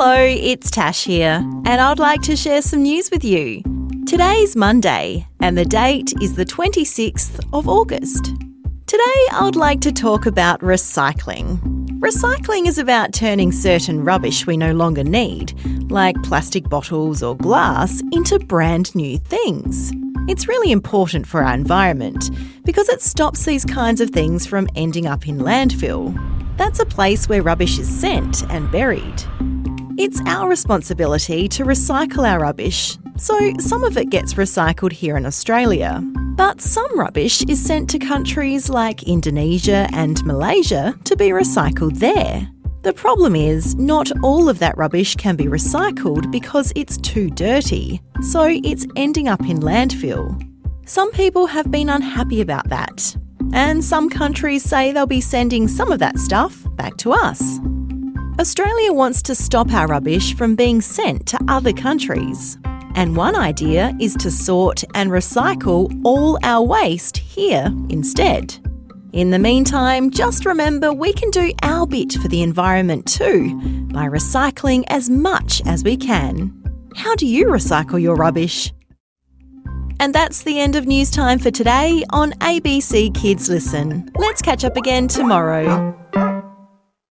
Hello, it's Tash here, and I'd like to share some news with you. Today's Monday, and the date is the 26th of August. Today, I'd like to talk about recycling. Recycling is about turning certain rubbish we no longer need, like plastic bottles or glass, into brand new things. It's really important for our environment because it stops these kinds of things from ending up in landfill. That's a place where rubbish is sent and buried. It's our responsibility to recycle our rubbish, so some of it gets recycled here in Australia. But some rubbish is sent to countries like Indonesia and Malaysia to be recycled there. The problem is, not all of that rubbish can be recycled because it's too dirty, so it's ending up in landfill. Some people have been unhappy about that, and some countries say they'll be sending some of that stuff back to us. Australia wants to stop our rubbish from being sent to other countries. And one idea is to sort and recycle all our waste here instead. In the meantime, just remember we can do our bit for the environment too by recycling as much as we can. How do you recycle your rubbish? And that's the end of news time for today on ABC Kids Listen. Let's catch up again tomorrow.